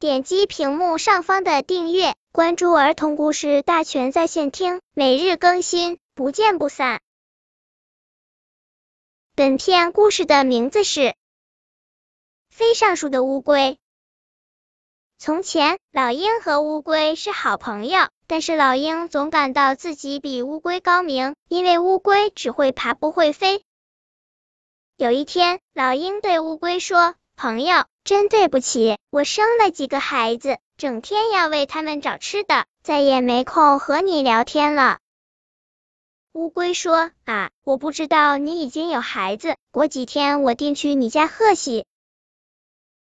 点击屏幕上方的订阅，关注儿童故事大全在线听，每日更新，不见不散。本片故事的名字是《飞上树的乌龟》。从前，老鹰和乌龟是好朋友，但是老鹰总感到自己比乌龟高明，因为乌龟只会爬不会飞。有一天，老鹰对乌龟说：“朋友，真对不起，我生了几个孩子，整天要为他们找吃的，再也没空和你聊天了。”乌龟说：“啊，我不知道你已经有孩子，过几天我定去你家贺喜。”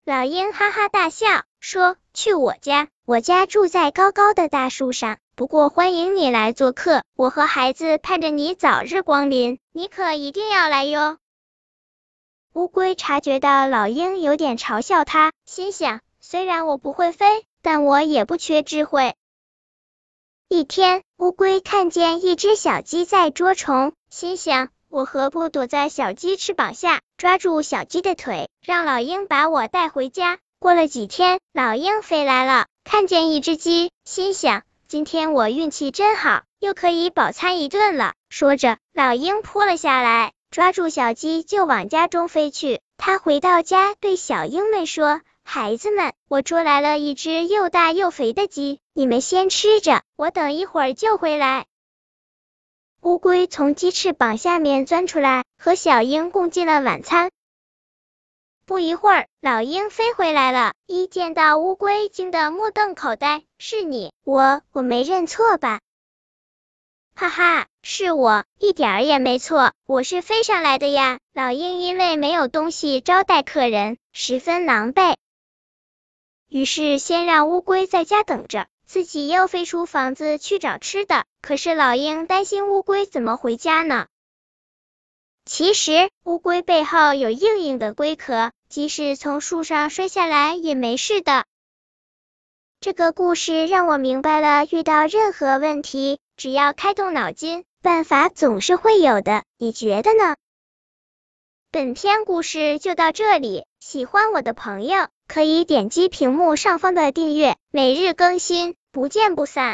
老鹰哈哈大笑。说去我家，我家住在高高的大树上。不过欢迎你来做客，我和孩子盼着你早日光临，你可一定要来哟。乌龟察觉到老鹰有点嘲笑它，心想：虽然我不会飞，但我也不缺智慧。一天，乌龟看见一只小鸡在捉虫，心想：我何不躲在小鸡翅膀下，抓住小鸡的腿，让老鹰把我带回家？过了几天，老鹰飞来了，看见一只鸡，心想：今天我运气真好，又可以饱餐一顿了。说着，老鹰扑了下来，抓住小鸡就往家中飞去。他回到家，对小鹰们说：“孩子们，我捉来了一只又大又肥的鸡，你们先吃着，我等一会儿就回来。”乌龟从鸡翅膀下面钻出来，和小鹰共进了晚餐。不一会儿，老鹰飞回来了，一见到乌龟，惊得目瞪口呆。是你？我我没认错吧？哈哈，是我，一点儿也没错，我是飞上来的呀。老鹰因为没有东西招待客人，十分狼狈，于是先让乌龟在家等着，自己又飞出房子去找吃的。可是老鹰担心乌龟怎么回家呢？其实乌龟背后有硬硬的龟壳，即使从树上摔下来也没事的。这个故事让我明白了，遇到任何问题，只要开动脑筋，办法总是会有的。你觉得呢？本篇故事就到这里，喜欢我的朋友可以点击屏幕上方的订阅，每日更新，不见不散。